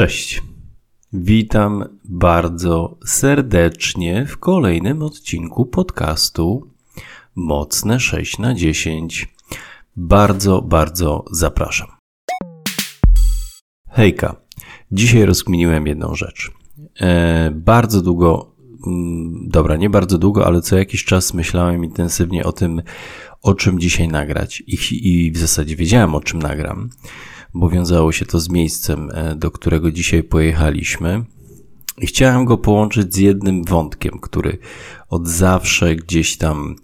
Cześć. Witam bardzo serdecznie w kolejnym odcinku podcastu Mocne 6 na 10. Bardzo, bardzo zapraszam. Hejka. Dzisiaj rozkminiłem jedną rzecz. E, bardzo długo, mm, dobra, nie bardzo długo, ale co jakiś czas myślałem intensywnie o tym, o czym dzisiaj nagrać. I, i w zasadzie wiedziałem, o czym nagram bo wiązało się to z miejscem, e, do którego dzisiaj pojechaliśmy. I chciałem go połączyć z jednym wątkiem, który od zawsze gdzieś tam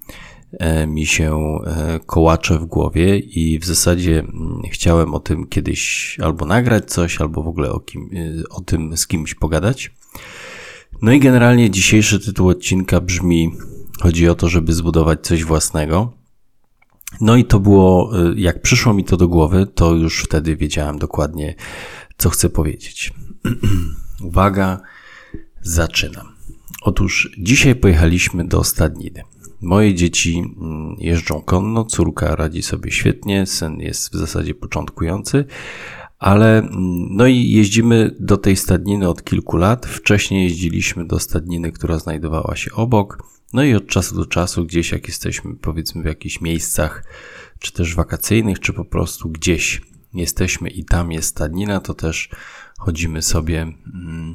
e, mi się e, kołacze w głowie i w zasadzie mm, chciałem o tym kiedyś albo nagrać coś, albo w ogóle o, kim, o tym z kimś pogadać. No i generalnie dzisiejszy tytuł odcinka brzmi: Chodzi o to, żeby zbudować coś własnego. No i to było, y, jak przyszło mi to do głowy, to już wtedy wiedziałem dokładnie, co chcę powiedzieć. Uwaga, zaczynam. Otóż dzisiaj pojechaliśmy do stadniny. Moje dzieci mm, jeżdżą konno, córka radzi sobie świetnie, syn jest w zasadzie początkujący, ale mm, no i jeździmy do tej stadniny od kilku lat. Wcześniej jeździliśmy do stadniny, która znajdowała się obok. No i od czasu do czasu, gdzieś jak jesteśmy, powiedzmy, w jakichś miejscach, czy też wakacyjnych, czy po prostu gdzieś jesteśmy i tam jest stadnina, to też chodzimy sobie, mm,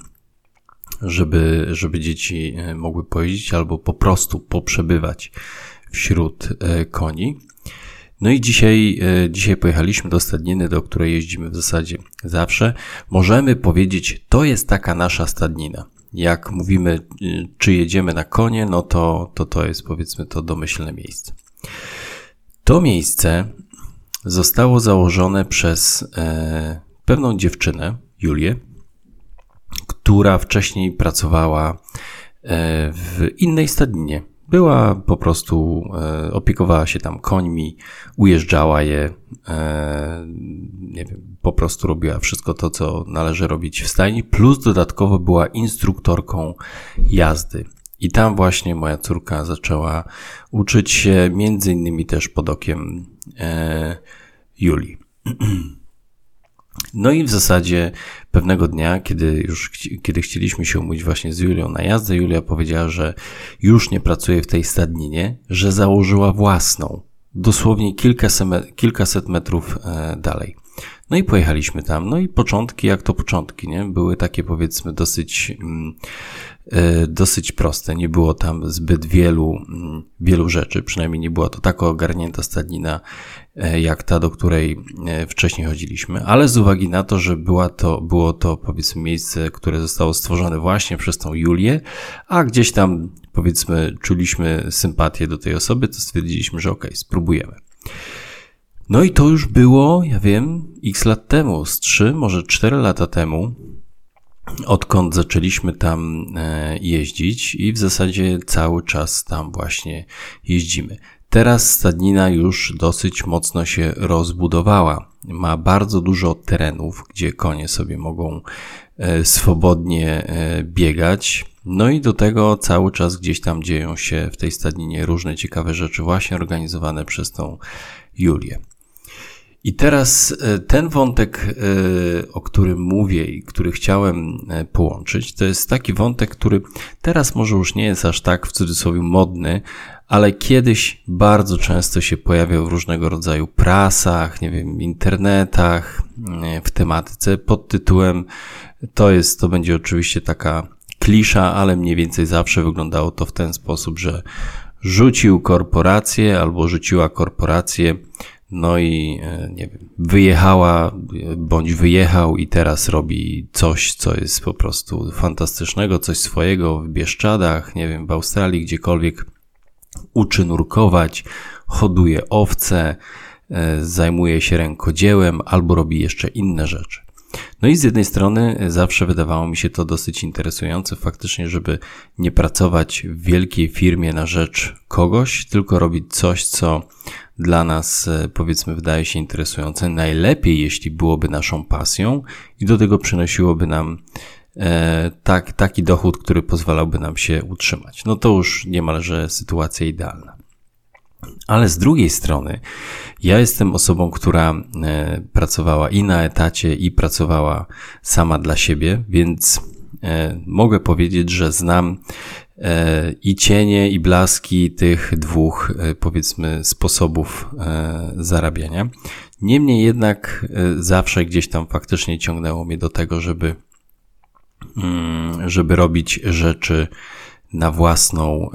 żeby, żeby dzieci e, mogły pojeździć albo po prostu poprzebywać wśród e, koni. No i dzisiaj, e, dzisiaj pojechaliśmy do stadniny, do której jeździmy w zasadzie zawsze. Możemy powiedzieć, to jest taka nasza stadnina jak mówimy, y, czy jedziemy na konie, no to to, to jest powiedzmy to domyślne miejsce. To miejsce zostało założone przez e, pewną dziewczynę, Julię, która wcześniej pracowała e, w innej stadninie. Była po prostu, e, opiekowała się tam końmi, ujeżdżała je, e, nie wiem, po prostu robiła wszystko to, co należy robić w stajni, plus dodatkowo była instruktorką jazdy. I tam właśnie moja córka zaczęła uczyć się, między innymi też pod okiem e, Julii. No i w zasadzie pewnego dnia, kiedy już kiedy chcieliśmy się umówić właśnie z Julią na jazdę, Julia powiedziała, że już nie pracuje w tej stadninie, że założyła własną, dosłownie kilkaset, metrów e, dalej. No i pojechaliśmy tam. No i początki, jak to początki, nie? Były takie powiedzmy dosyć, mm, e, dosyć proste. Nie było tam zbyt wielu, mm, wielu rzeczy. Przynajmniej nie była to taka ogarnięta stadnina, e, jak ta, do której e, wcześniej chodziliśmy. Ale z uwagi na to, że była to, było to powiedzmy miejsce, które zostało stworzone właśnie przez tą Julię, a gdzieś tam powiedzmy czuliśmy sympatię do tej osoby, to stwierdziliśmy, że okay, spróbujemy. No i to już było, ja wiem, x lat temu, z 3, może 4 lata temu, odkąd zaczęliśmy tam e, jeździć i w zasadzie cały czas tam właśnie jeździmy. Teraz stadnina już dosyć mocno się rozbudowała. Ma bardzo dużo terenów, gdzie konie sobie mogą e, swobodnie e, biegać. No i do tego cały czas gdzieś tam dzieją się w tej stadninie różne ciekawe rzeczy, właśnie organizowane przez tą Julię. I teraz e, ten wątek, e, o którym mówię i który chciałem e, połączyć, to jest taki wątek, który teraz może już nie jest aż tak w cudzysłowie modny, ale kiedyś bardzo często się pojawiał w różnego rodzaju prasach, nie wiem, internetach, w tematyce pod tytułem to jest, to będzie oczywiście taka klisza, ale mniej więcej zawsze wyglądało to w ten sposób, że rzucił korporację albo rzuciła korporację no i e, nie wiem, wyjechała bądź wyjechał i teraz robi coś, co jest po prostu fantastycznego, coś swojego w Bieszczadach, nie wiem, w Australii, gdziekolwiek uczy nurkować, hoduje owce, e, zajmuje się rękodziełem albo robi jeszcze inne rzeczy. No i z jednej strony zawsze wydawało mi się to dosyć interesujące, faktycznie, żeby nie pracować w wielkiej firmie na rzecz kogoś, tylko robić coś, co dla nas, e, powiedzmy, wydaje się interesujące. Najlepiej, jeśli byłoby naszą pasją i do tego przynosiłoby nam e, tak, taki dochód, który pozwalałby nam się utrzymać. No to już niemalże sytuacja idealna. Ale z drugiej strony, ja jestem osobą, która e, pracowała i na etacie, i pracowała sama dla siebie, więc e, mogę powiedzieć, że znam e, i cienie, i blaski tych dwóch, powiedzmy, sposobów zarabiania. Niemniej jednak zawsze gdzieś tam faktycznie ciągnęło mnie do tego, żeby, mm, żeby robić rzeczy na własną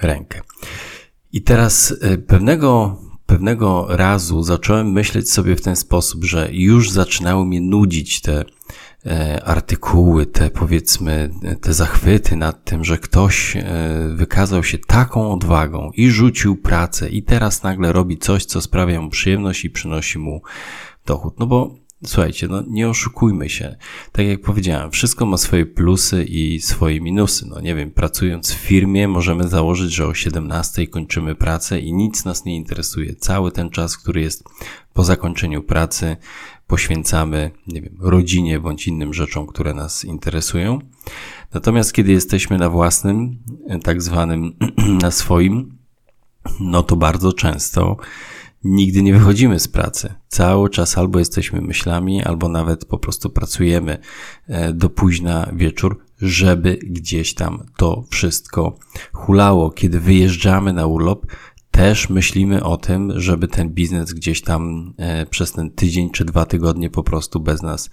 rękę. I teraz e, pewnego, pewnego razu zacząłem myśleć sobie w ten sposób, że już zaczynały mnie nudzić te e, artykuły, te powiedzmy, te zachwyty nad tym, że ktoś e, wykazał się taką odwagą i rzucił pracę i teraz nagle robi coś, co sprawia mu przyjemność i przynosi mu dochód. No bo Słuchajcie, no nie oszukujmy się. Tak jak powiedziałem, wszystko ma swoje plusy i swoje minusy. No nie wiem, pracując w firmie możemy założyć, że o 17 kończymy pracę i nic nas nie interesuje. Cały ten czas, który jest po zakończeniu pracy, poświęcamy, nie wiem, rodzinie bądź innym rzeczom, które nas interesują. Natomiast kiedy jesteśmy na własnym, tak zwanym, na swoim, no to bardzo często nigdy nie wychodzimy z pracy. Cały czas albo jesteśmy myślami, albo nawet po prostu pracujemy e, do późna wieczór, żeby gdzieś tam to wszystko hulało. Kiedy wyjeżdżamy na urlop, też myślimy o tym, żeby ten biznes gdzieś tam e, przez ten tydzień czy dwa tygodnie po prostu bez nas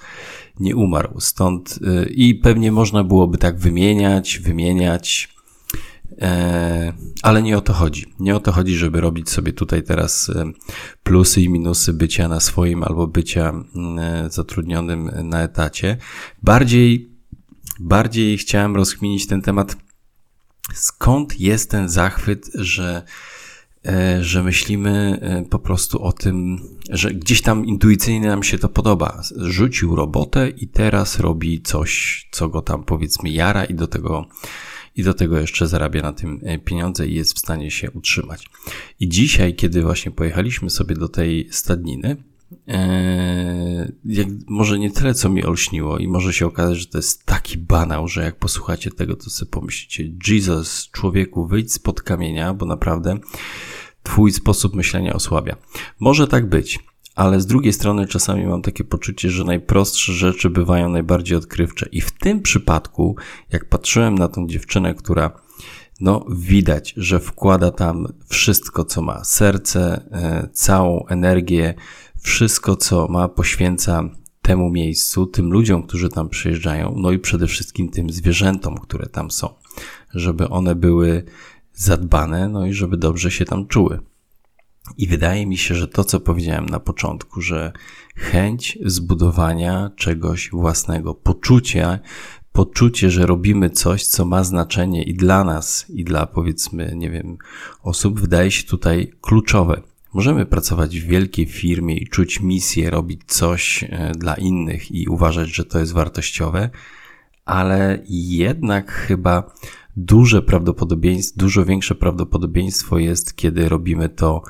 nie umarł. Stąd e, i pewnie można byłoby tak wymieniać, wymieniać ale nie o to chodzi. Nie o to chodzi, żeby robić sobie tutaj teraz e, plusy i minusy bycia na swoim albo bycia e, zatrudnionym na etacie. Bardziej, bardziej chciałem rozkminić ten temat, skąd jest ten zachwyt, że że myślimy po prostu o tym, że gdzieś tam intuicyjnie nam się to podoba. Rzucił robotę i teraz robi coś, co go tam powiedzmy jara i do tego i do tego jeszcze zarabia na tym e, pieniądze i jest w stanie się utrzymać. I dzisiaj, kiedy właśnie pojechaliśmy sobie do tej stadniny, e, jak, może nie tyle, co mi olśniło i może się okazać, że to jest taki banał, że jak posłuchacie tego, to sobie pomyślicie, Jesus, człowieku, wyjdź spod kamienia, bo naprawdę twój sposób myślenia osłabia. Może tak być, ale z drugiej strony czasami mam takie poczucie, że najprostsze rzeczy bywają najbardziej odkrywcze. I w tym przypadku, jak patrzyłem na tą dziewczynę, która no widać, że wkłada tam wszystko, co ma, serce, e, całą energię, wszystko, co ma, poświęca temu miejscu, tym ludziom, którzy tam przyjeżdżają, no i przede wszystkim tym zwierzętom, które tam są, żeby one były zadbane, no i żeby dobrze się tam czuły. I wydaje mi się, że to, co powiedziałem na początku, że chęć zbudowania czegoś własnego, poczucie, poczucie, że robimy coś, co ma znaczenie i dla nas, i dla powiedzmy, nie wiem, osób, wydaje się tutaj kluczowe. Możemy pracować w wielkiej firmie i czuć misję, robić coś e, dla innych i uważać, że to jest wartościowe, ale jednak chyba duże prawdopodobieństwo, dużo większe prawdopodobieństwo jest, kiedy robimy to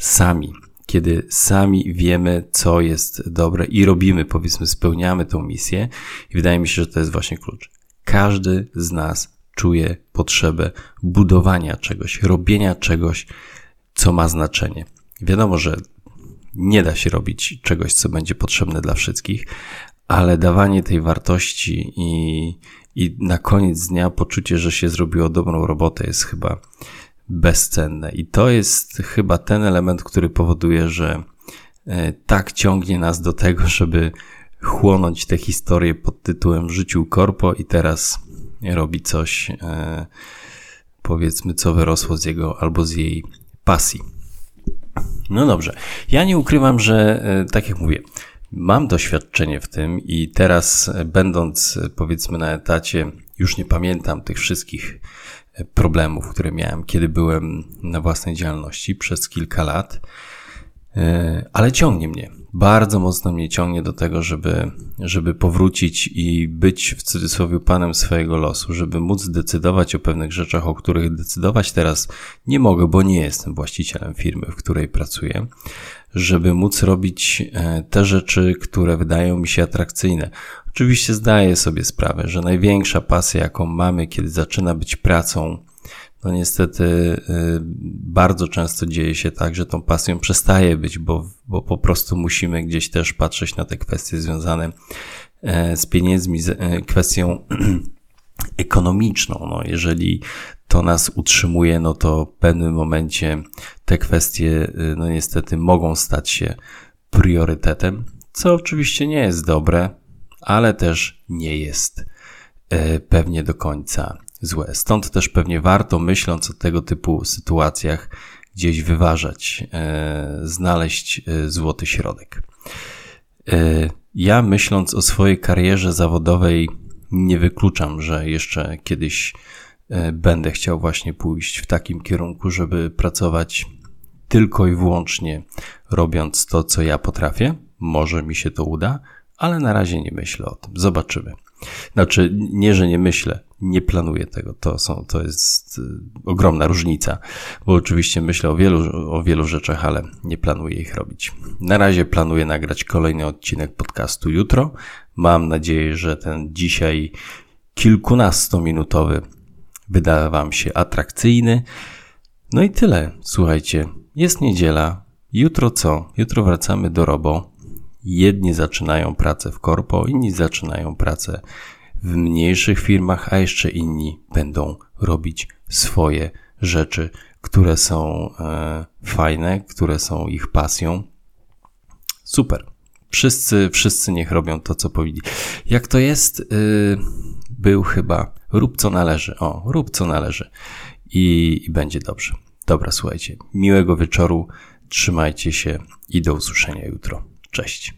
sami, kiedy sami wiemy, co jest dobre i robimy, powiedzmy, spełniamy tą misję. I wydaje mi się, że to jest właśnie klucz. Każdy z nas czuje potrzebę budowania czegoś, robienia czegoś, co ma znaczenie. Wiadomo, że nie da się robić czegoś, co będzie potrzebne dla wszystkich, ale dawanie tej wartości i, i na koniec dnia poczucie, że się zrobiło dobrą robotę jest chyba bezcenne. I to jest chyba ten element, który powoduje, że e, tak ciągnie nas do tego, żeby chłonąć tę historię pod tytułem Rzucił korpo i teraz robi coś, e, powiedzmy, co wyrosło z jego albo z jej pasji. No dobrze. Ja nie ukrywam, że e, tak jak mówię, mam doświadczenie w tym i teraz, będąc powiedzmy na etacie, już nie pamiętam tych wszystkich problemów, które miałem, kiedy byłem na własnej działalności przez kilka lat, e, ale ciągnie mnie. Bardzo mocno mnie ciągnie do tego, żeby, żeby powrócić i być w cudzysłowie panem swojego losu, żeby móc decydować o pewnych rzeczach, o których decydować teraz nie mogę, bo nie jestem właścicielem firmy, w której pracuję, żeby móc robić e, te rzeczy, które wydają mi się atrakcyjne. Oczywiście zdaję sobie sprawę, że największa pasja, jaką mamy, kiedy zaczyna być pracą, no niestety y, bardzo często dzieje się tak, że tą pasją przestaje być, bo, bo po prostu musimy gdzieś też patrzeć na te kwestie związane e, z pieniędzmi, z e, kwestią ekonomiczną. No, jeżeli to nas utrzymuje, no to w pewnym momencie te kwestie, y, no niestety, mogą stać się priorytetem, co oczywiście nie jest dobre, ale też nie jest e, pewnie do końca złe. Stąd też pewnie warto, myśląc o tego typu sytuacjach, gdzieś wyważać, e, znaleźć złoty środek. Ja, myśląc o swojej karierze zawodowej, nie wykluczam, że jeszcze kiedyś będę chciał właśnie pójść w takim kierunku, żeby pracować tylko i wyłącznie robiąc to, co ja potrafię. Może mi się to uda, ale na razie nie myślę o tym. Zobaczymy. Znaczy, nie, że nie myślę, nie planuję tego. To, są, to jest y, ogromna różnica, bo oczywiście myślę o wielu, o wielu rzeczach, ale nie planuję ich robić. Na razie planuję nagrać kolejny odcinek podcastu jutro. Mam nadzieję, że ten dzisiaj kilkunastominutowy wyda Wam się atrakcyjny. No i tyle. Słuchajcie, jest niedziela. Jutro co? Jutro wracamy do robo. Jedni zaczynają pracę w korpo, inni zaczynają pracę w mniejszych firmach, a jeszcze inni będą robić swoje rzeczy, które są e, fajne, które są ich pasją. Super. Wszyscy, wszyscy niech robią to, co powinni. Jak to jest, yy, był chyba rób co należy. O, rób co należy. I, i będzie dobrze. Dobra, słuchajcie. Miłego wieczoru. Trzymajcie się i do usłyszenia jutro. Cześć.